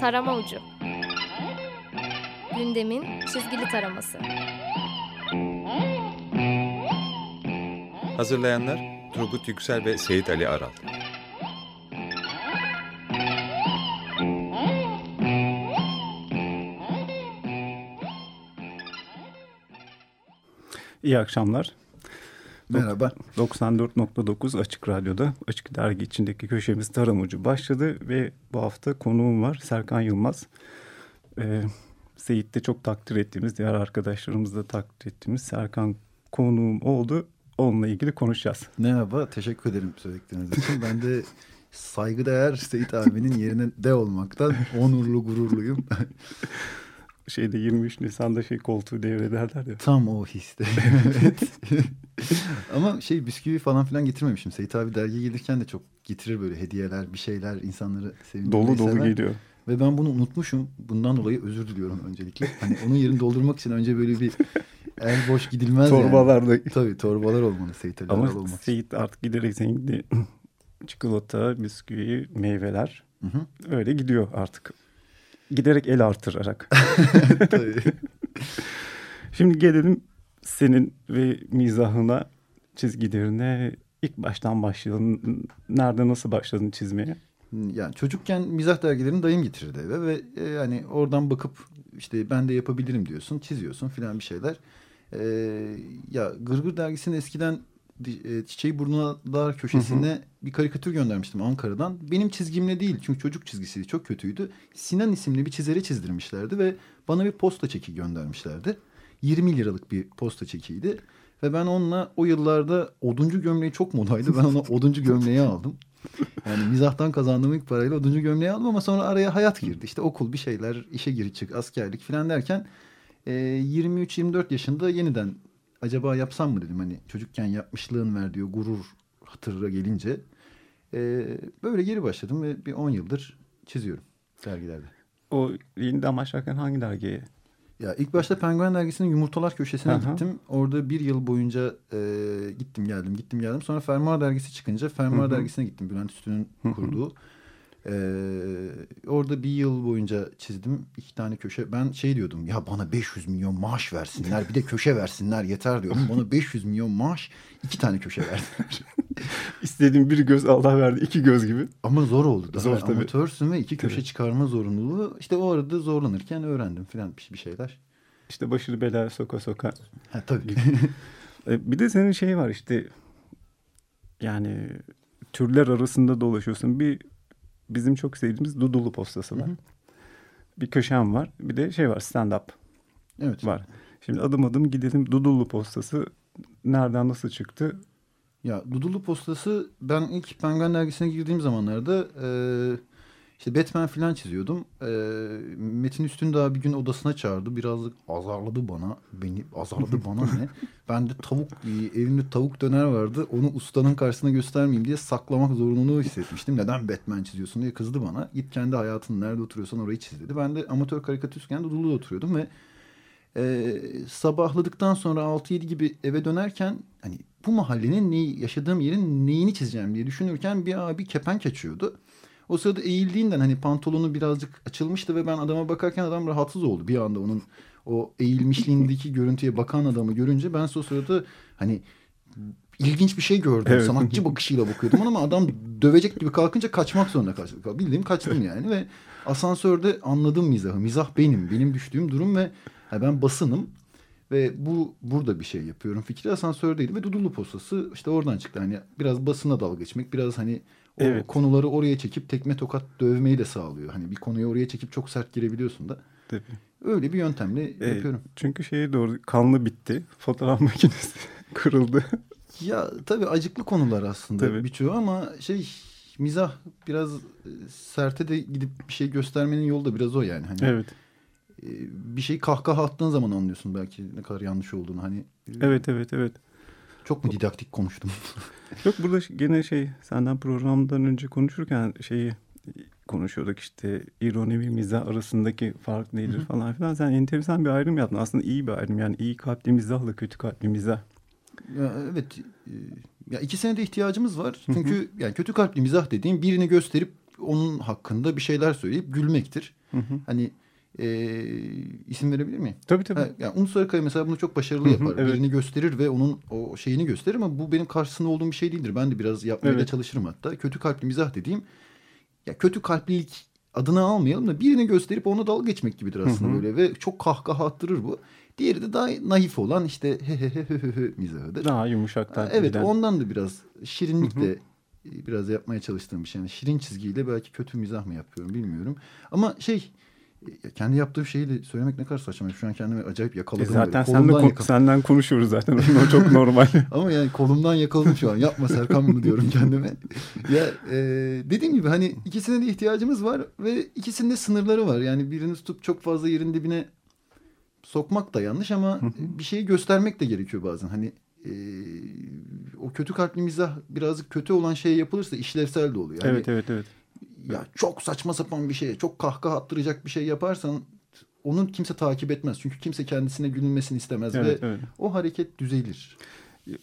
Tarama Ucu Gündemin çizgili taraması Hazırlayanlar Turgut Yüksel ve Seyit Ali Aral. İyi akşamlar. Merhaba. 94.9 Açık Radyo'da Açık Dergi içindeki köşemiz Tarım Ucu başladı ve bu hafta konuğum var Serkan Yılmaz. Ee, Seyit'te çok takdir ettiğimiz, diğer arkadaşlarımız da takdir ettiğimiz Serkan konuğum oldu. Onunla ilgili konuşacağız. Merhaba, teşekkür ederim söyledikleriniz için. Ben de saygıdeğer Seyit abinin yerine de olmaktan onurlu, gururluyum. Şeyde 23 Nisan'da şey koltuğu devrederler ya. Tam o histe. evet. Ama şey bisküvi falan filan getirmemişim. Seyit abi dergi gelirken de çok getirir böyle hediyeler, bir şeyler insanları sevindirmeyi Dolu dolu sever. geliyor. Ve ben bunu unutmuşum. Bundan dolayı özür diliyorum öncelikle. Hani onun yerini doldurmak için önce böyle bir el boş gidilmez Torbalarda. yani. Tabii torbalar olmalı Seyit Ali Ama olmak. Seyit artık giderek zengin. Çikolata, bisküvi, meyveler Hı hı. öyle gidiyor artık. Giderek el artırarak. Tabii. Şimdi gelelim senin ve mizahına, çizgilerine. İlk baştan başlayalım. Nerede nasıl başladın çizmeye? Yani çocukken mizah dergilerini dayım getirirdi eve ve e, yani oradan bakıp işte ben de yapabilirim diyorsun, çiziyorsun filan bir şeyler. E, ya Gırgır dergisinin eskiden Çiçeği Burnular köşesine bir karikatür göndermiştim Ankara'dan. Benim çizgimle değil çünkü çocuk çizgisiydi çok kötüydü. Sinan isimli bir çizere çizdirmişlerdi ve bana bir posta çeki göndermişlerdi. 20 liralık bir posta çekiydi. Ve ben onunla o yıllarda oduncu gömleği çok modaydı. Ben ona oduncu gömleği aldım. Yani mizahtan kazandığım ilk parayla oduncu gömleği aldım ama sonra araya hayat girdi. İşte okul bir şeyler, işe gir çık, askerlik falan derken e, 23-24 yaşında yeniden acaba yapsam mı dedim. Hani çocukken yapmışlığın verdiği gurur hatırına gelince e, böyle geri başladım ve bir 10 yıldır çiziyorum dergilerde. O yeniden başlarken hangi dergiye? Ya ilk başta Penguen dergisinin yumurtalar köşesine Aha. gittim. Orada bir yıl boyunca e, gittim geldim gittim geldim. Sonra Fermuar dergisi çıkınca Fermuar dergisine gittim. Bülent Üstün'ün Hı hı. Kurduğu. E, orada bir yıl boyunca çizdim. iki tane köşe. Ben şey diyordum ya bana 500 milyon maaş versinler. Bir de köşe versinler yeter diyordum. Bana 500 milyon maaş iki tane köşe verdiler. İstediğim bir göz Allah verdi iki göz gibi. Ama zor oldu. Daha Zor tabii. amatörsün ve iki köşe Tabii. çıkarma zorunluluğu. İşte o arada zorlanırken öğrendim filan bir bir şeyler. İşte başını belaya soka soka. Ha, tabii. E, Bir de senin şey var işte yani türler arasında dolaşıyorsun. Bir bizim çok sevdiğimiz Dudullu postası var. Hı hı. Bir köşem var. Bir de şey var stand up evet. var. Şimdi adım adım gidelim Dudullu postası nereden nasıl çıktı? Ya Dudullu Postası ben ilk Penguin dergisine girdiğim zamanlarda e, işte Batman falan çiziyordum. E, Metin Üstündağ bir gün odasına çağırdı. Birazcık azarladı bana. Beni azarladı bana ne? Ben de tavuk evimde tavuk döner vardı. Onu ustanın karşısına göstermeyeyim diye saklamak zorunluluğu hissetmiştim. Neden Batman çiziyorsun diye kızdı bana. Git kendi hayatın nerede oturuyorsan orayı çiz dedi. Ben de amatör karikatürken Dudullu'da oturuyordum ve e, sabahladıktan sonra 6-7 gibi eve dönerken hani bu mahallenin neyi, yaşadığım yerin neyini çizeceğim diye düşünürken bir abi kepenk açıyordu. O sırada eğildiğinden hani pantolonu birazcık açılmıştı ve ben adama bakarken adam rahatsız oldu. Bir anda onun o eğilmişliğindeki görüntüye bakan adamı görünce ben o sırada hani ilginç bir şey gördüm. Evet. Sanatçı bakışıyla bakıyordum ama adam dövecek gibi kalkınca kaçmak zorunda kaldım. Bildiğim kaçtım yani ve asansörde anladım mizahı. Mizah benim. Benim düştüğüm durum ve ha, ben basınım ve bu burada bir şey yapıyorum fikri asansördeydi ve Dudullu postası işte oradan çıktı. Hani biraz basına dalga geçmek, biraz hani o Evet. konuları oraya çekip tekme tokat dövmeyi de sağlıyor. Hani bir konuyu oraya çekip çok sert girebiliyorsun da. Tabii. Öyle bir yöntemle E, yapıyorum. çünkü şeye doğru kanlı bitti. Fotoğraf makinesi kırıldı. Ya tabii acıklı konular aslında Tabii. birçoğu ama şey mizah biraz e, serte de gidip bir şey göstermenin yolu da biraz o yani. Hani evet. e, bir şey kahkaha attığın zaman anlıyorsun belki ne kadar yanlış olduğunu. Hani e, Evet evet evet. Çok mu didaktik konuştum? Yok burada gene şey senden programdan önce konuşurken şeyi konuşuyorduk işte ironi ve mizah arasındaki fark nedir falan filan. Sen enteresan bir ayrım yaptın. Aslında iyi bir ayrım. Yani iyi kalpli mizahla kötü kalpli mizah. Ya evet. e, Ya iki senede ihtiyacımız var. Çünkü yani kötü kalpli mizah dediğim birini gösterip onun hakkında bir şeyler söyleyip gülmektir. Hani e, isim verebilir miyim? Tabii tabii. Ha, yani Umut Sarıkaya mesela bunu çok başarılı yapar. evet. Birini gösterir ve onun o şeyini gösterir ama bu benim karşısında olduğum bir şey değildir. Ben de biraz yapmaya da Evet. çalışırım hatta. Kötü kalpli mizah dediğim ya kötü kalplilik adını almayalım da birini gösterip ona dalga geçmek gibidir aslında böyle ve çok kahkaha attırır bu. Diğeri de daha naif olan işte he he he he he he mizahıdır. Daha yumuşak tatlı Evet giden. ondan da biraz şirinlik de e, biraz yapmaya çalıştığım bir şey. Yani şirin çizgiyle belki kötü mizah mı yapıyorum bilmiyorum. Ama şey kendi yaptığım şeyi de söylemek ne kadar saçma. Şu an kendimi acayip E yakaladım. zaten böyle. sen de kon- yakaladım. senden konuşuyoruz zaten. O çok normal. Ama yani kolumdan yakaladım şu an. Yapma Serkan bunu diyorum kendime. Ya e, dediğim gibi hani ikisine de ihtiyacımız var ve ikisinde sınırları var. Yani birini tutup çok fazla yerin dibine sokmak da yanlış ama bir şeyi göstermek de gerekiyor bazen. Hani e, o kötü kalpli mizah birazcık kötü olan şey yapılırsa işlevsel de oluyor. Yani evet evet evet. Ya çok saçma sapan bir şey, çok kahkaha attıracak bir şey yaparsan onun kimse takip etmez. Çünkü kimse kendisine gülünmesini istemez Evet, ve evet. o hareket düzelir.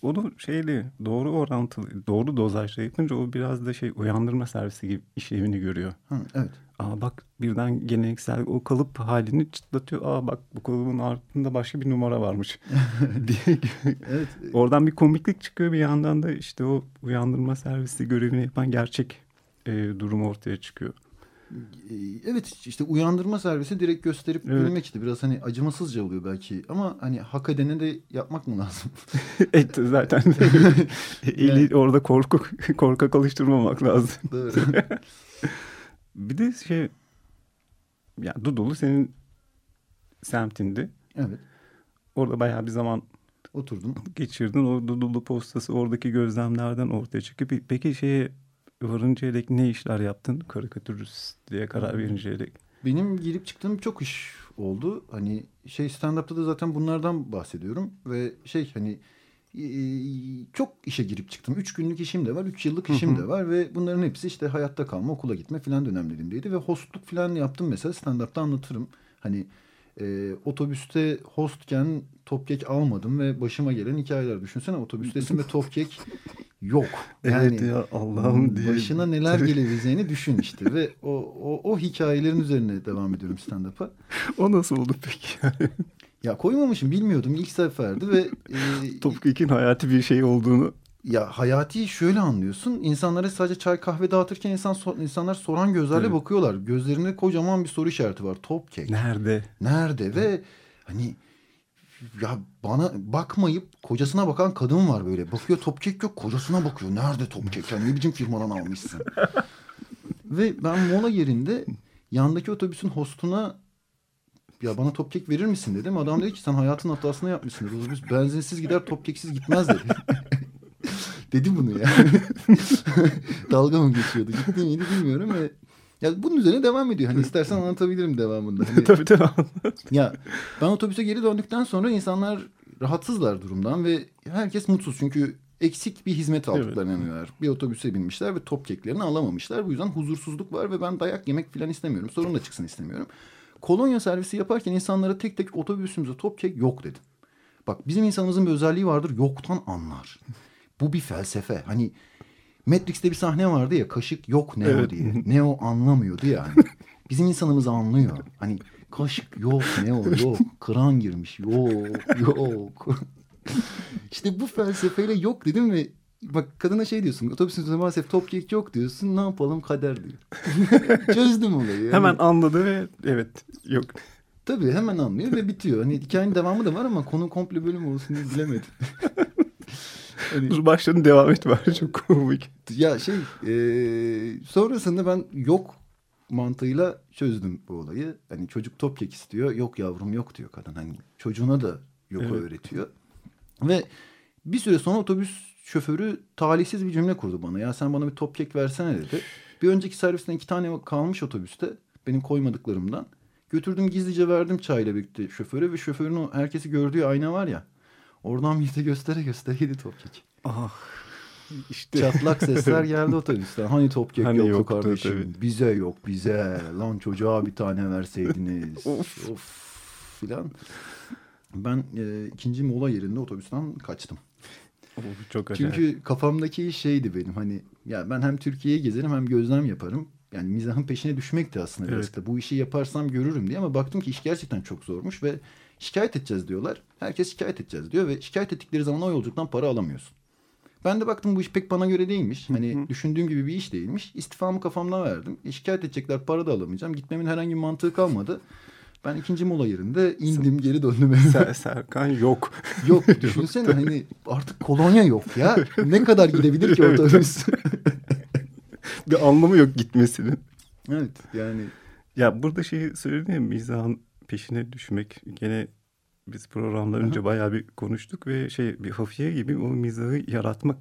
Onu şeyli doğru orantılı, doğru dozajla yapınca o biraz da şey uyandırma servisi gibi işlevini görüyor. Hı, evet. Aa bak birden geleneksel o kalıp halini çıtlatıyor. Aa bak bu kalıbın altında başka bir numara varmış diye. Evet. Oradan bir komiklik çıkıyor bir yandan da işte o uyandırma servisi görevini yapan gerçek e, durum ortaya çıkıyor. Ee, Evet işte uyandırma servisi direkt gösterip Evet. gülmek işte biraz hani acımasızca oluyor belki ama hani hak edene de yapmak mı lazım? Et zaten eli orada korku korkak alıştırmamak lazım. Doğru. Bir de şey ya Dudullu senin semtindi. evet Orada bayağı bir zaman oturdum. geçirdin. O Dudullu postası oradaki gözlemlerden ortaya çıkıyor. Pe- Peki şeye varıncaya dek ne işler yaptın? Karikatürist diye karar verinceye dek. Benim girip çıktığım çok iş oldu. Hani şey stand-up'ta da zaten bunlardan bahsediyorum. Ve şey hani e, çok işe girip çıktım. Üç günlük işim de var, üç yıllık işim de var. Ve bunların hepsi işte hayatta kalma, okula gitme filan dönemlerindeydi. Ve hostluk filan yaptım mesela stand-up'ta anlatırım. Hani e, otobüste hostken topkek almadım ve başıma gelen hikayeler. Düşünsene otobüstesin ve topkek yok. Yani Allah'ım başına neler gelebileceğini düşün işte ve o, o, o hikayelerin üzerine devam ediyorum stand-up'a. O nasıl oldu peki? Ya koymamışım bilmiyordum ilk seferdi ve e, Topkek'in hayati bir şey olduğunu. Ya hayati şöyle anlıyorsun. İnsanlara sadece çay kahve dağıtırken insan insanlar soran gözlerle Evet. bakıyorlar. Gözlerinde kocaman bir soru işareti var. Top kek. Nerede? Nerede ve hani ya bana bakmayıp kocasına bakan kadın var böyle. Bakıyor top kek yok kocasına bakıyor. Nerede top kek? Yani ne biçim firmadan almışsın? Ve ben mola yerinde yandaki otobüsün hostuna ya bana top kek verir misin dedim. Adam dedi ki sen hayatın hatasını yapmışsın. Otobüs benzinsiz gider top keksiz gitmez dedi. dedi bunu ya. Dalga mı geçiyordu? Ciddi miydi bilmiyorum ve ya bunun üzerine devam ediyor. Hani istersen anlatabilirim devamında. Hani tabii tabii. ya ben otobüse geri döndükten sonra insanlar rahatsızlar durumdan ve herkes mutsuz çünkü eksik bir hizmet aldıklarını Evet. inanıyorlar. Bir otobüse binmişler ve top keklerini alamamışlar. Bu yüzden huzursuzluk var ve ben dayak yemek falan istemiyorum. Sorun da çıksın istemiyorum. Kolonya servisi yaparken insanlara tek tek otobüsümüzde top kek yok dedim. Bak bizim insanımızın bir özelliği vardır yoktan anlar. Bu bir felsefe. Hani Matrix'te bir sahne vardı ya kaşık yok Neo Evet. diye. Neo anlamıyordu yani. Bizim insanımız anlıyor. Hani kaşık yok Neo yok. Kıran girmiş yok yok. işte bu felsefeyle yok dedim ve bak kadına şey diyorsun otobüsümüzde maalesef top kek yok diyorsun ne yapalım kader diyor. Çözdüm olayı. Yani. Hemen anladı ve evet yok. Tabii hemen anlıyor ve bitiyor. Hani hikayenin devamı da var ama konu komple bölüm olsun diye bilemedim. Hani, Dur başladın devam et bari çok komik. ya şey e, sonrasında ben yok mantığıyla çözdüm bu olayı. Hani çocuk top kek istiyor. Yok yavrum yok diyor kadın. Hani çocuğuna da yok Evet. öğretiyor. Ve bir süre sonra otobüs şoförü talihsiz bir cümle kurdu bana. Ya sen bana bir top kek versene dedi. Bir önceki servisten iki tane kalmış otobüste. Benim koymadıklarımdan. Götürdüm gizlice verdim çayla birlikte şoföre ve şoförün o herkesi gördüğü ayna var ya. Oradan bir de göstere göstere yedi top kek. Ah işte. Çatlak sesler geldi otobüsten. Hani top kek Hani yoktu, yoktu, kardeşim. tabii. Bize yok bize. Lan çocuğa bir tane verseydiniz. Of. of. Filan. Ben e, ikinci mola yerinde otobüsten kaçtım. Çok acayip. Çünkü kafamdaki şeydi benim hani ya ben hem Türkiye'yi gezerim hem gözlem yaparım. Yani mizahın peşine düşmekti aslında biraz Evet. da. Bu işi yaparsam görürüm diye ama baktım ki iş gerçekten çok zormuş ve şikayet edeceğiz diyorlar. Herkes şikayet edeceğiz diyor ve şikayet ettikleri zaman o yolculuktan para alamıyorsun. Ben de baktım bu iş pek bana göre değilmiş. Hani düşündüğüm gibi bir iş değilmiş. İstifamı kafamdan verdim. E, şikayet edecekler para da alamayacağım. Gitmemin herhangi bir mantığı kalmadı. Ben ikinci mola yerinde indim geri döndüm. Ser- Serkan yok. yok düşünsene hani artık kolonya yok ya. Ne kadar gidebilir ki otobüs? bir anlamı yok gitmesinin. evet yani Ya burada şeyi ya mizahın peşine düşmek. Gene biz programdan önce bayağı bir konuştuk ve şey bir hafiye gibi o mizahı yaratmak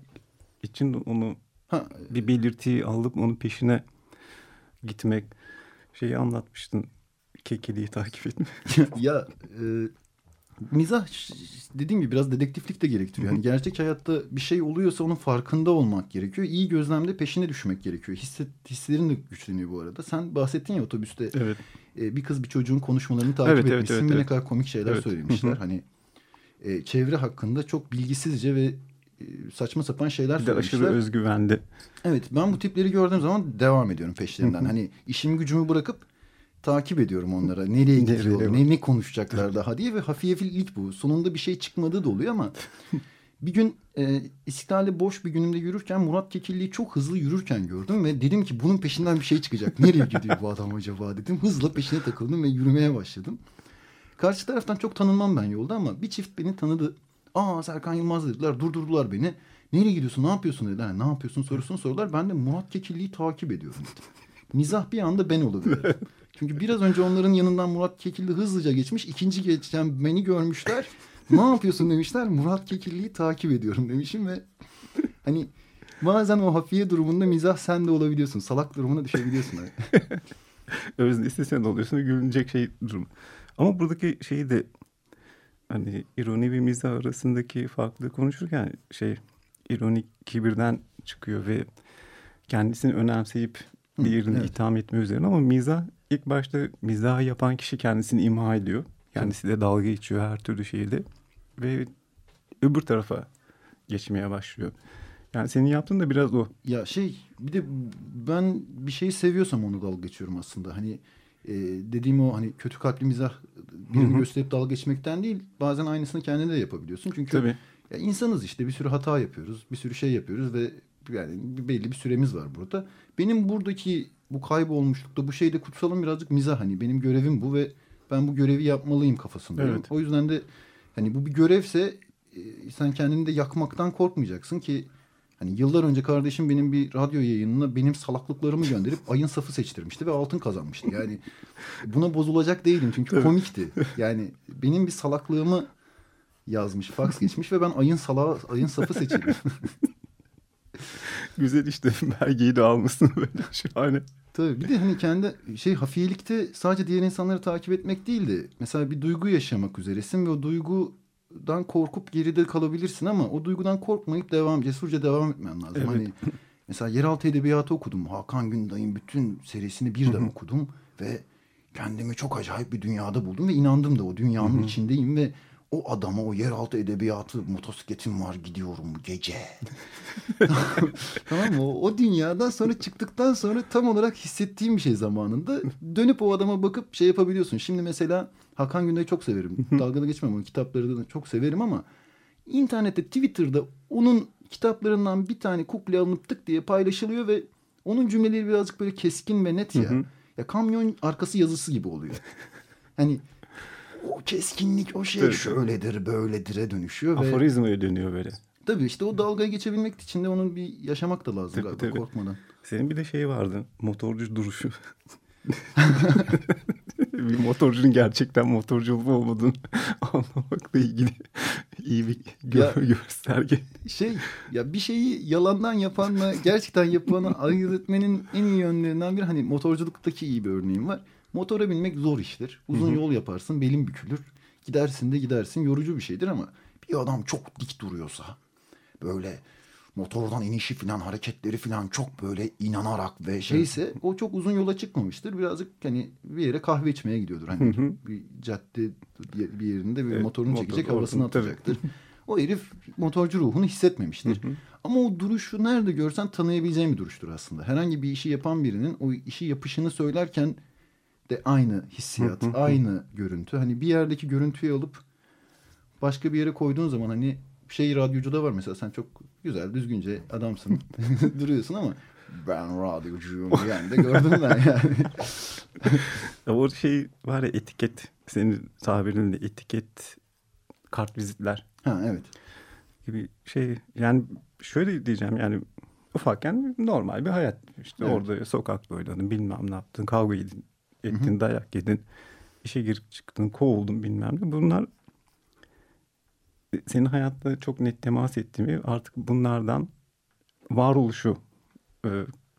için onu ha, bir belirtiyi alıp onun peşine gitmek. Şeyi anlatmıştın. Kekeliği takip etme. ya e, mizah dediğim gibi biraz dedektiflik de gerektiriyor. Yani gerçek hayatta bir şey oluyorsa onun farkında olmak gerekiyor. İyi gözlemde peşine düşmek gerekiyor. Hisset, hislerin de güçleniyor bu arada. Sen bahsettin ya otobüste Evet. e, bir kız bir çocuğun konuşmalarını takip Evet, evet, etmişsin evet, ve ne evet. kadar komik şeyler Evet. söylemişler. Hani e, çevre hakkında çok bilgisizce ve e, saçma sapan şeyler Bir de söylemişler. aşırı özgüvenli. Evet ben bu tipleri gördüğüm zaman devam ediyorum peşlerinden. hani işimi gücümü bırakıp takip ediyorum onlara. Nereye gidiyor, ne, ne konuşacaklar daha diye ve hafiyefilik bu. Sonunda bir şey çıkmadığı da oluyor ama bir gün e, İstiklal'de boş bir günümde yürürken Murat Kekilli'yi çok hızlı yürürken gördüm ve dedim ki bunun peşinden bir şey çıkacak. Nereye gidiyor bu adam acaba dedim. Hızla peşine takıldım ve yürümeye başladım. Karşı taraftan çok tanınmam ben yolda ama bir çift beni tanıdı. Aa Serkan Yılmaz dediler. Durdurdular beni. Nereye gidiyorsun? Ne yapıyorsun dediler. Yani, ne yapıyorsun sorusunu sordular. Ben de Murat Kekilli'yi takip ediyorum dedim. Mizah bir anda ben oluyorum. Çünkü biraz önce onların yanından Murat Kekilli hızlıca geçmiş. İkinci geçen beni görmüşler. Ne yapıyorsun demişler. Murat Kekilli'yi takip ediyorum demişim ve hani bazen o hafiye durumunda mizah sen de olabiliyorsun. Salak durumuna düşebiliyorsun. Öznesi sen oluyorsun ve gülünecek şey durum. Ama buradaki şeyi de hani ironi ve mizah arasındaki farklılığı konuşurken şey ironik kibirden çıkıyor ve kendisini önemseyip diğerini evet. itham etme üzerine ama mizah ilk başta mizahı yapan kişi kendisini imha ediyor. Kendisi de dalga geçiyor her türlü şeyde ve öbür tarafa geçmeye başlıyor. Yani senin yaptığın da biraz o. Ya şey bir de ben bir şeyi seviyorsam onu dalga geçiyorum aslında. Hani e, dediğim o hani kötü kalpli mizah birini Hı hı. gösterip dalga geçmekten değil. Bazen aynısını kendine de yapabiliyorsun. Çünkü Tabii. ya insanız işte bir sürü hata yapıyoruz. Bir sürü şey yapıyoruz ve yani belli bir süremiz var burada. Benim buradaki bu kaybolmuşlukta bu şeyde kutsalım birazcık mizah hani benim görevim bu ve ben bu görevi yapmalıyım kafasındayım. Evet. O yüzden de hani bu bir görevse e, sen kendini de yakmaktan korkmayacaksın ki hani yıllar önce kardeşim benim bir radyo yayınına benim salaklıklarımı gönderip ayın safı seçtirmişti ve altın kazanmıştı. Yani buna bozulacak değilim çünkü komikti. Yani benim bir salaklığımı yazmış, fax geçmiş ve ben ayın sala ayın safı seçildim. Güzel işte belgeyi de almışsın böyle şahane. Tabii bir de hani kendi şey hafiyelikte sadece diğer insanları takip etmek değil de mesela bir duygu yaşamak üzeresin ve o duygudan korkup geride kalabilirsin ama o duygudan korkmayıp devam cesurca devam etmen lazım. Evet. Hani mesela yeraltı edebiyatı okudum. Hakan Günday'ın bütün serisini birden okudum ve kendimi çok acayip bir dünyada buldum ve inandım da o dünyanın içindeyim ve o adama o yeraltı edebiyatı motosikletim var gidiyorum gece. tamam mı? O, dünyadan sonra çıktıktan sonra tam olarak hissettiğim bir şey zamanında dönüp o adama bakıp şey yapabiliyorsun. Şimdi mesela Hakan Günday'ı çok severim. Dalgalı geçmem onun kitapları da çok severim ama internette Twitter'da onun kitaplarından bir tane kuple alınıp tık diye paylaşılıyor ve onun cümleleri birazcık böyle keskin ve net ya. Ya kamyon arkası yazısı gibi oluyor. Hani o keskinlik o şey Tabii. şöyledir böyledir'e dönüşüyor ve Aforizmaya dönüyor böyle. tabii işte o dalgaya geçebilmek için de onun bir yaşamak da lazım Tabii, galiba tabii. korkmadan. Senin bir de şey vardı. Motorcu duruşu. bir motorcunun gerçekten motorcu olup olmadığını anlamakla ilgili iyi bir gö- Ya- gösterge. Şey ya bir şeyi yalandan yapanla gerçekten yapanı ayırt etmenin en iyi yönlerinden biri hani motorculuktaki iyi bir örneğim var. Motora binmek zor iştir. Uzun yol yaparsın belin bükülür. Gidersin de gidersin yorucu bir şeydir ama bir adam çok dik duruyorsa böyle motordan inişi falan hareketleri falan çok böyle inanarak ve şeyse o çok uzun yola çıkmamıştır. Birazcık hani bir yere kahve içmeye gidiyordur. Hani bir cadde bir yerinde bir Evet, motorunu motor- çekecek orada- havasını tabii. atacaktır. o herif motorcu ruhunu hissetmemiştir. Ama o duruşu nerede görsen tanıyabileceğin bir duruştur aslında. Herhangi bir işi yapan birinin o işi yapışını söylerken de aynı hissiyat, aynı görüntü. Hani bir yerdeki görüntüyü alıp başka bir yere koyduğun zaman hani şey radyocuda var mesela sen çok güzel düzgünce adamsın duruyorsun ama ben radyocuyum yani de gördüm ben yani. Ya o şey var ya etiket senin tabirinle etiket kart vizitler Ha evet. gibi şey yani şöyle diyeceğim yani ufakken normal bir hayat işte Evet. orada sokakta oynadın bilmem ne yaptın kavga edin ettin dayak yedin işe girip çıktın kovuldun bilmem ne. Bunlar senin hayatta çok net temas ettiğimi artık bunlardan varoluşu e,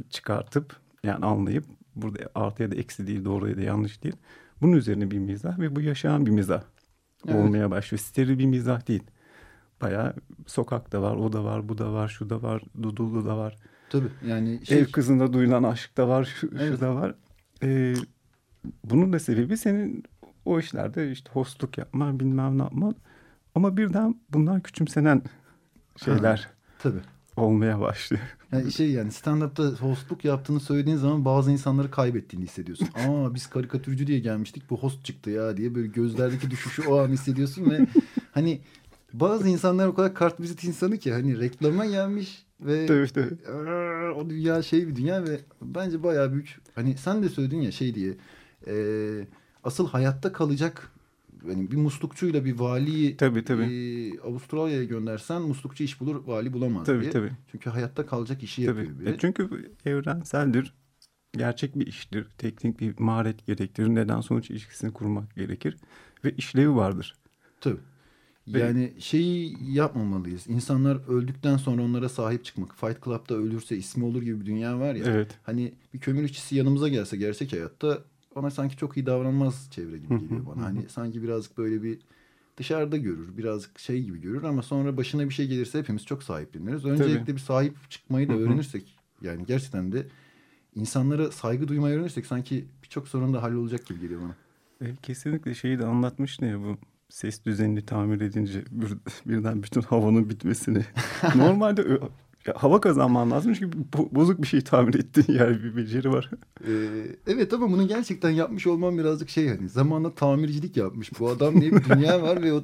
çıkartıp yani anlayıp burada artı ya da eksi değil doğru ya da yanlış değil. Bunun üzerine bir mizah ve bu yaşayan bir mizah Evet. olmaya başlıyor. Steril bir mizah değil. Bayağı sokakta var o da var bu da var şu da var dudullu da var. Tabii yani şey, ev kızında duyulan aşk da var şu, şu Evet. da var. Ee, bunun da sebebi senin o işlerde işte hostluk yapman bilmem ne yapman ama birden bunlar küçümsenen şeyler tabii. olmaya başlıyor. Yani şey yani stand-up'ta hostluk yaptığını söylediğin zaman bazı insanları kaybettiğini hissediyorsun. Aa biz karikatürcü diye gelmiştik bu host çıktı ya diye böyle gözlerdeki düşüşü o an hissediyorsun ve hani bazı insanlar o kadar kart vizit insanı ki hani reklama gelmiş ve Tabii tabii. O dünya şey bir dünya ve bence bayağı büyük. Hani sen de söyledin ya şey diye e, asıl hayatta kalacak yani bir muslukçuyla bir valiyi Tabii, tabii. e, Avustralya'ya göndersen muslukçu iş bulur vali bulamaz Tabii diye. tabii. Çünkü hayatta kalacak işi tabii. yapıyor biri. E çünkü evrenseldir. Gerçek bir iştir. Teknik bir maharet gerektirir. Neden sonuç ilişkisini kurmak gerekir. Ve işlevi vardır. Tabii. Ve- Yani şeyi yapmamalıyız. İnsanlar öldükten sonra onlara sahip çıkmak. Fight Club'da ölürse ismi olur gibi bir dünya var ya. Evet. Hani bir kömür işçisi yanımıza gelse gerçek hayatta ona sanki çok iyi davranmaz çevre gibi geliyor bana. Hani sanki birazcık böyle bir dışarıda görür. Birazcık şey gibi görür ama sonra başına bir şey gelirse hepimiz çok sahipleniriz. Öncelikle bir sahip çıkmayı da öğrenirsek yani gerçekten de insanlara saygı duymayı öğrenirsek sanki birçok sorun da hallolacak gibi geliyor bana. E, Kesinlikle şeyi de anlatmıştın ya bu ses düzenini tamir edince bir- birden bütün havanın bitmesini. Normalde ya hava kazanman lazım çünkü bo- bozuk bir şey tamir ettiğin yer bir beceri var. Ee, evet ama bunu gerçekten yapmış olmam birazcık şey hani zamanla tamircilik yapmış bu adam diye bir dünya var ve o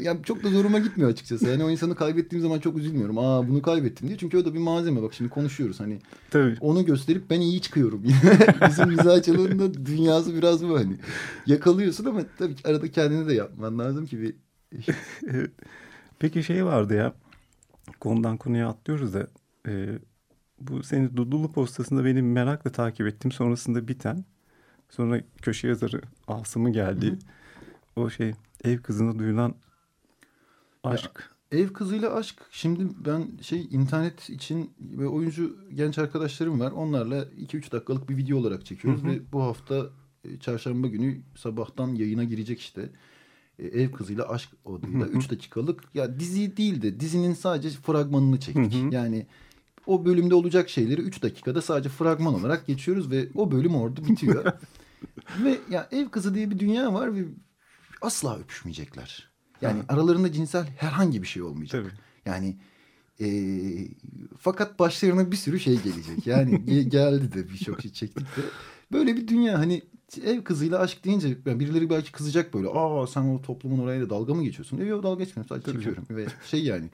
yani çok da zoruma gitmiyor açıkçası. Yani o insanı kaybettiğim zaman çok üzülmüyorum. Aa bunu kaybettim diye. Çünkü o da bir malzeme. Bak şimdi konuşuyoruz. Hani Tabii. onu gösterip ben iyi çıkıyorum. Bizim mizahçılığın da dünyası biraz bu hani. Yakalıyorsun ama tabii arada kendini de yapman lazım ki bir Evet. Peki şey vardı ya konudan konuya atlıyoruz da e, bu senin Dudullu postasında benim merakla takip ettim sonrasında biten sonra köşe yazarı Asım'ı geldi. O şey ev kızına duyulan aşk. Ev kızıyla aşk. Şimdi ben şey internet için ve oyuncu genç arkadaşlarım var. Onlarla 2-3 dakikalık bir video olarak çekiyoruz Hı hı. ve bu hafta e, çarşamba günü sabahtan yayına girecek işte. E, Ev kızıyla aşk hı. 3 dakikalık ya dizi değil de dizinin sadece fragmanını çektik. Hı hı. Yani o bölümde olacak şeyleri 3 dakikada sadece fragman olarak geçiyoruz ve o bölüm orada bitiyor. ve ya ev kızı diye bir dünya var ve asla öpüşmeyecekler. Yani Ha. aralarında cinsel herhangi bir şey olmayacak. Tabii. Yani e, fakat başlarına bir sürü şey gelecek. Yani ge- geldi de birçok şey çektik de. Böyle bir dünya hani ev kızıyla aşk deyince yani birileri belki kızacak böyle. Aa sen o toplumun orayla dalga mı geçiyorsun? E, Yok dalga geçmiyorum sadece Tabii çekiyorum. Ve şey yani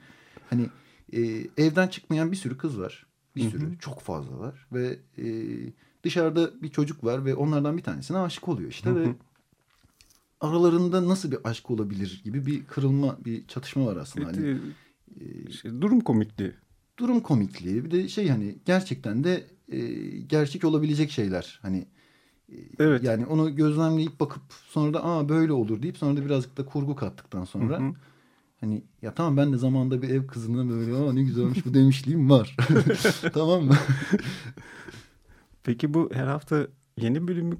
hani e, evden çıkmayan bir sürü kız var. Bir sürü hı. çok fazla var. Ve e, dışarıda bir çocuk var ve onlardan bir tanesine aşık oluyor işte. Ve aralarında nasıl bir aşk olabilir gibi bir kırılma, bir çatışma var aslında. Hani, Evet, e, e, şey, durum komikliği. durum komikliği bir de şey hani gerçekten de e, gerçek olabilecek şeyler hani Evet. yani onu gözlemleyip bakıp sonra da aa böyle olur deyip sonra da birazcık da kurgu kattıktan sonra Hı hı. hani ya tamam ben de zamanda bir ev kızına böyle aa ne güzelmiş bu demişliğim var tamam mı? Peki bu her hafta yeni bölüm mü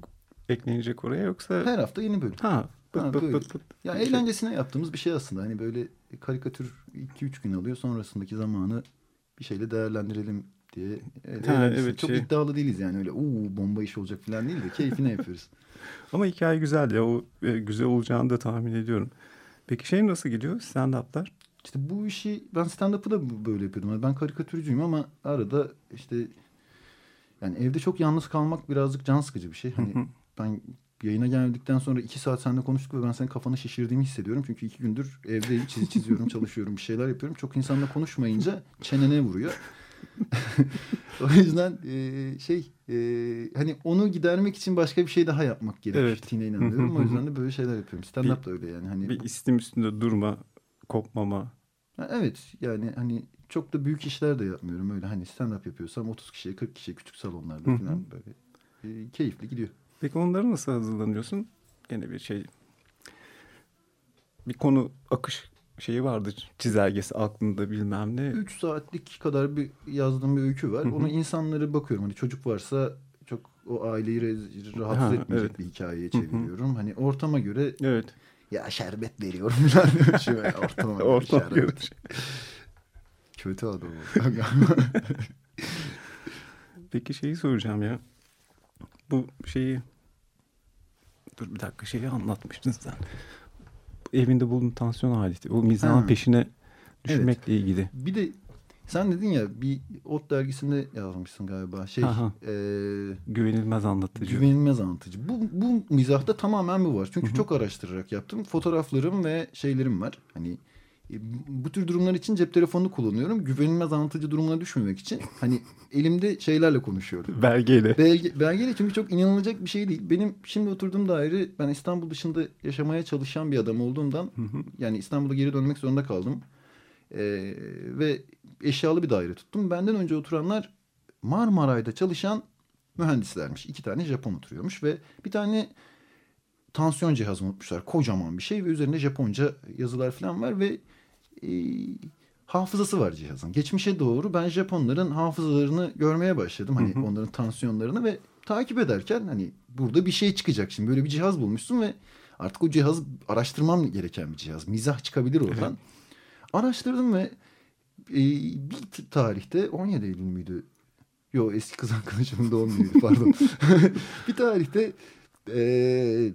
eklenecek oraya yoksa? Her hafta yeni bölüm. Ha. Pıt Ha, pıt böyle. pıt. Ya Şey- eğlencesine yaptığımız bir şey aslında. Hani böyle karikatür 2-3 gün alıyor. Sonrasındaki zamanı bir şeyle değerlendirelim diye. Evet, Ha, evet, Çok şey. iddialı değiliz yani öyle uuu bomba iş olacak falan değil de keyfine yapıyoruz. Ama hikaye güzel ya. O e, güzel olacağını da tahmin ediyorum. Peki şey nasıl gidiyor? Stand-up'lar? işte bu işi ben stand-up'ı da böyle yapıyordum. Yani Ben karikatürcüyüm ama arada işte yani evde çok yalnız kalmak birazcık can sıkıcı bir şey. Hani ben yayına geldikten sonra iki saat seninle konuştuk ve ben senin kafanı şişirdiğimi hissediyorum. Çünkü iki gündür evdeyim, çiz, çiziyorum, çalışıyorum, bir şeyler yapıyorum. Çok insanla konuşmayınca çenene vuruyor. o yüzden e, şey e, hani onu gidermek için başka bir şey daha yapmak gerektiğine inanıyorum. o yüzden de böyle şeyler yapıyorum. Stand-up da öyle yani. Hani Bir istim üstünde durma, kopmama. Ha, Evet yani hani çok da büyük işler de yapmıyorum. Öyle hani stand-up yapıyorsam 30 kişiye 40 kişiye küçük salonlarda falan böyle e, keyifli gidiyor. Peki onları nasıl hazırlanıyorsun? Gene bir şey bir konu akış şeyi vardır. Çizelgesi aklında bilmem ne. 3 saatlik kadar bir yazdığım bir öykü var. Hı hı. Ona insanları bakıyorum. Hani çocuk varsa çok o aileyi rahatsız Ha, etmeyecek evet. bir hikayeye çeviriyorum. Hani ortama göre Evet. ya şerbet veriyorum falan. Ortama göre Ortam şerbet. göre. Kötü adam o. Peki şeyi soracağım ya. Bu şeyi dur bir dakika şeyi anlatmıştın sen. Evinde bulunduğun tansiyon aleti. O mizahın Ha. peşine düşmekle ilgili. bir de sen dedin ya bir Ot dergisinde yazmışsın galiba. Şey Aha. e, Güvenilmez anlatıcı. Güvenilmez anlatıcı. Bu, bu mizahta tamamen bu var. Çünkü çok araştırarak yaptım. Fotoğraflarım ve şeylerim var. Hani bu tür durumlar için cep telefonunu kullanıyorum. Güvenilmez anlatıcı durumuna düşmemek için. Hani elimde şeylerle konuşuyorum. Belgeyle. Belge, belgeyle çünkü çok inanılacak bir şey değil. Benim şimdi oturduğum daire ben İstanbul dışında yaşamaya çalışan bir adam olduğumdan yani İstanbul'a geri dönmek zorunda kaldım. Ee, ve eşyalı bir daire tuttum. Benden önce oturanlar Marmaray'da çalışan mühendislermiş. İki tane Japon oturuyormuş ve bir tane tansiyon cihazı unutmuşlar. Kocaman bir şey ve üzerinde Japonca yazılar falan var ve e, hafızası var cihazın. Geçmişe doğru ben Japonların hafızalarını görmeye başladım. Hani onların tansiyonlarını ve takip ederken hani burada bir şey çıkacak şimdi. Böyle bir cihaz bulmuşsun ve artık o cihaz araştırmam gereken bir cihaz. Mizah çıkabilir oradan. Araştırdım ve e, bir tarihte 17 Eylül müydü? Yo eski kız arkadaşımın doğum günüydü pardon. bir tarihte e,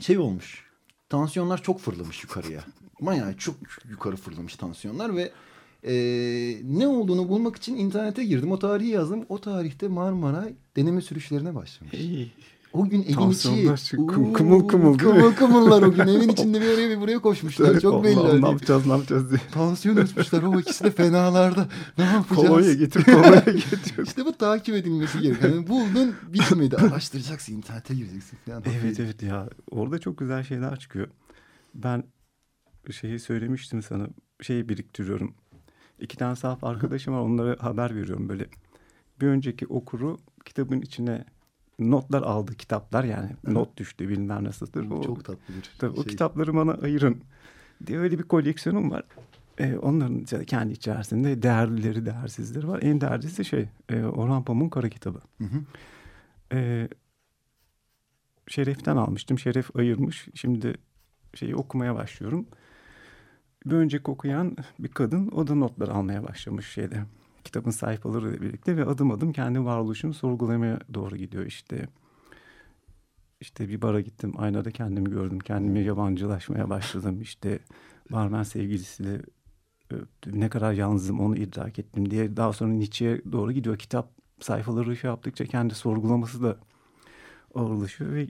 şey olmuş. Tansiyonlar çok fırlamış yukarıya. Bayağı çok yukarı fırlamış tansiyonlar ve e, ne olduğunu bulmak için internete girdim. O tarihi yazdım. O tarihte Marmaray deneme sürüşlerine başlamış. O gün evin içi kımıl değil mi? kımıl kımıllar o gün evin içinde bir oraya bir buraya koşmuşlar. Çok belli. Allah'ım, hani. ne yapacağız ne yapacağız diye. Tansiyon ölçmüşler o ikisi de fenalarda. Ne yapacağız? Kolonya getir kolonya getir. İşte bu takip edilmesi gerekiyor. Yani buldun bitmedi. Araştıracaksın, internete gireceksin falan. Evet evet ya orada çok güzel şeyler çıkıyor. Ben şeyi söylemiştim sana şeyi biriktiriyorum. İki tane sahaf arkadaşım var onlara haber veriyorum böyle. Bir önceki okuru kitabın içine notlar aldı kitaplar yani not düştü bilmem nasıldır. O, Çok tatlı bir tabii o şey. kitapları bana ayırın diye öyle bir koleksiyonum var. Ee, onların kendi içerisinde değerlileri değersizleri var. En değerlisi şey e, Orhan Pamuk'un kara kitabı. Hı hı. Ee, Şeref'ten almıştım. Şeref ayırmış. Şimdi şeyi okumaya başlıyorum. Bir önceki okuyan bir kadın o da notlar almaya başlamış şeyde. Kitabın sayfalarıyla birlikte ve adım adım kendi varoluşunu sorgulamaya doğru gidiyor işte. İşte bir bara gittim aynada kendimi gördüm. Kendimi yabancılaşmaya başladım. İşte barmen sevgilisiyle öptüm. Ne kadar yalnızım onu idrak ettim diye. Daha sonra Nietzsche'ye doğru gidiyor. Kitap sayfaları şey yaptıkça kendi sorgulaması da ağırlaşıyor ve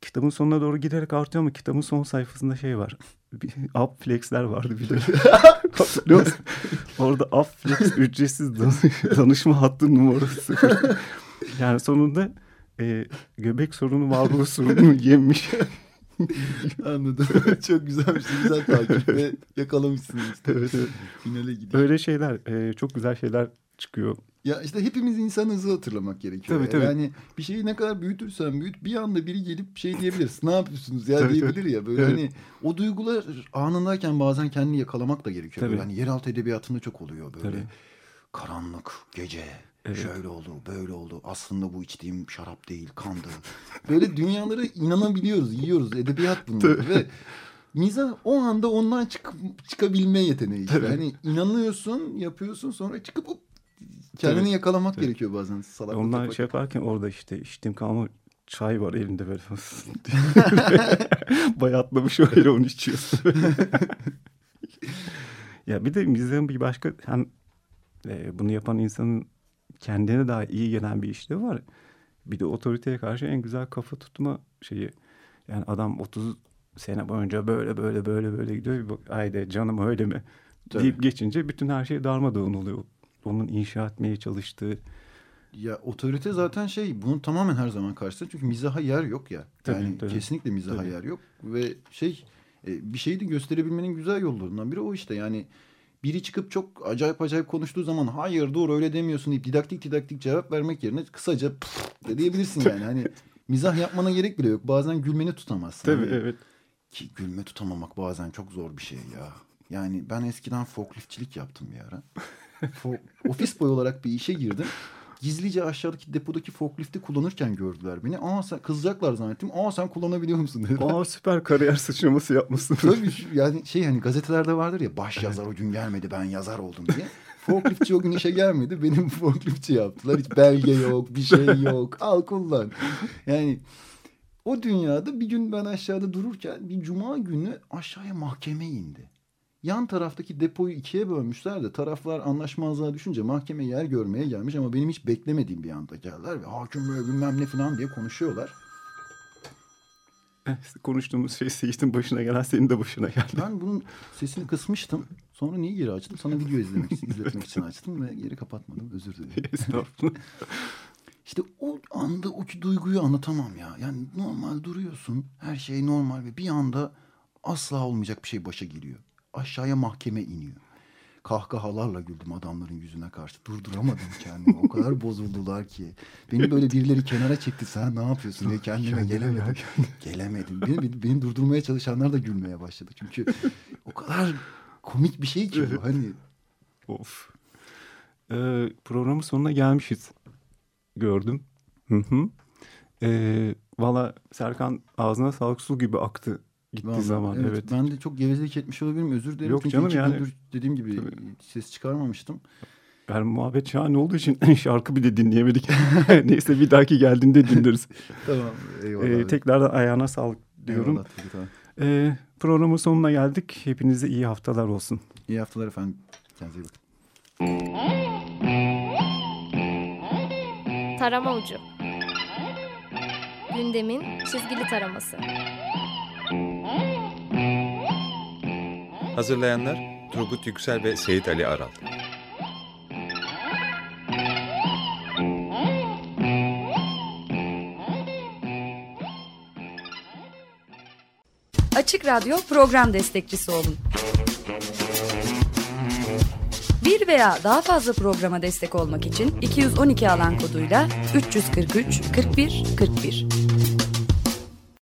kitabın sonuna doğru giderek artıyor ama kitabın son sayfasında şey var. Bir, up flex'ler vardı bir de. Hatırlıyor musun? Orada up flex ücretsiz danış- danışma hattı numarası. yani sonunda e, göbek sorunu varlığı sorunu yemiş. Anladım. Çok güzelmiş. Güzel takip ve yakalamışsınız. Evet, evet. Finale gidiyor. Öyle şeyler e, çok güzel şeyler çıkıyor. Ya işte hepimiz insan hızı hatırlamak gerekiyor. Tabii, tabii. Yani bir şeyi ne kadar büyütürsen büyüt bir anda biri gelip şey diyebilir. Ne yapıyorsunuz ya Tabii, diyebilir ya. Böyle Evet. hani o duygular anındayken bazen kendini yakalamak da gerekiyor. Böyle Tabii. hani yeraltı edebiyatında çok oluyor böyle. Tabii. Karanlık, gece, Evet. şöyle oldu, böyle oldu. Aslında bu içtiğim şarap değil, kandı. Böyle dünyalara inanabiliyoruz, yiyoruz. Edebiyat bunlar ve mizah o anda ondan çıkıp çıkabilme yeteneği. işte. Tabii. Hani inanıyorsun, yapıyorsun sonra çıkıp hop, kendini Tabii. yakalamak Tabii. gerekiyor bazen. Salak Onlar şey yaparken orada işte içtiğim kalma çay var elinde böyle. Bayatlamış öyle onu içiyorsun. ya bir de mizahın bir başka hem e, bunu yapan insanın kendine daha iyi gelen bir işlevi var. Bir de otoriteye karşı en güzel kafa tutma şeyi. Yani adam 30 sene boyunca böyle böyle böyle böyle gidiyor. Ayde canım öyle mi? Tabii. deyip geçince bütün her şey darmadağın oluyor. Onun inşa etmeye çalıştığı. Ya otorite zaten şey bunun tamamen her zaman karşısında çünkü mizaha yer yok ya. Tabii, yani tabii. kesinlikle mizaha Tabii. yer yok ve şey e, bir şeyi de gösterebilmenin güzel yollarından biri o işte yani biri çıkıp çok acayip acayip konuştuğu zaman hayır dur öyle demiyorsun deyip didaktik didaktik cevap vermek yerine kısaca de diyebilirsin yani hani mizah yapmana gerek bile yok. Bazen gülmeni tutamazsın. Hani evet. Ki gülme tutamamak bazen çok zor bir şey ya. Yani ben eskiden forkliftçilik yaptım bir ara. Ofis boy olarak bir işe girdim. Gizlice aşağıdaki depodaki forklifti kullanırken gördüler beni. Aa sen kızacaklar zannettim. Aa sen kullanabiliyor musun dediler. Aa süper kariyer sıçraması yapmışsın. Tabii yani şey hani gazetelerde vardır ya baş yazar o gün gelmedi ben yazar oldum diye. Forkliftçi o gün işe gelmedi. Benim forkliftçi yaptılar. Hiç belge yok, bir şey yok. Al kullan. Yani o dünyada bir gün ben aşağıda dururken bir cuma günü aşağıya mahkeme indi. Yan taraftaki depoyu ikiye bölmüşler de taraflar anlaşmazlığa düşünce mahkeme yer görmeye gelmiş ama benim hiç beklemediğim bir anda geldiler ve hakim böyle bilmem ne falan diye konuşuyorlar. Konuştuğumuz şey Seyit'in başına gelen senin de başına geldi. Ben bunun sesini kısmıştım. Sonra niye geri açtım? Sana video izlemek için, izletmek için açtım ve geri kapatmadım. Özür dilerim. Estağfurullah. İşte o anda o duyguyu anlatamam ya. Yani normal duruyorsun. Her şey normal ve bir anda asla olmayacak bir şey başa geliyor. Aşağıya mahkeme iniyor. Kahkahalarla güldüm adamların yüzüne karşı. Durduramadım kendimi. O kadar bozuldular ki. Beni böyle birileri kenara çekti. Sen ne yapıyorsun diye kendime gelemedim. Gelemedim. Beni, beni durdurmaya çalışanlar da gülmeye başladı. Çünkü o kadar komik bir şey ki bu. Hani Of. Ee, programın sonuna gelmişiz. Gördüm. Hı hı. Ee, Valla Serkan ağzına sağlık su gibi aktı gitti Vallahi zaman. Evet. Ben de çok gevezelik etmiş olabilirim. Özür dilerim. Yok Çünkü canım yani. gündür dediğim gibi Tabii. ses çıkarmamıştım. Ben muhabbet şahane olduğu için şarkı bile dinleyemedik. Neyse bir dahaki geldiğinde dinleriz. Tamam. Eyvallah. Ee, tekrardan ayağına sağlık diyorum. Eyvallah, tabii, tamam. Ee, programın sonuna geldik. Hepinize iyi haftalar olsun. İyi haftalar efendim. Kendinize iyi bakın. Tarama ucu. Gündemin çizgili taraması. Hazırlayanlar Turgut Yüksel ve Seyit Ali Aral. Açık Radyo program destekçisi olun. Bir veya daha fazla programa destek olmak için 212 alan koduyla 343 41 41.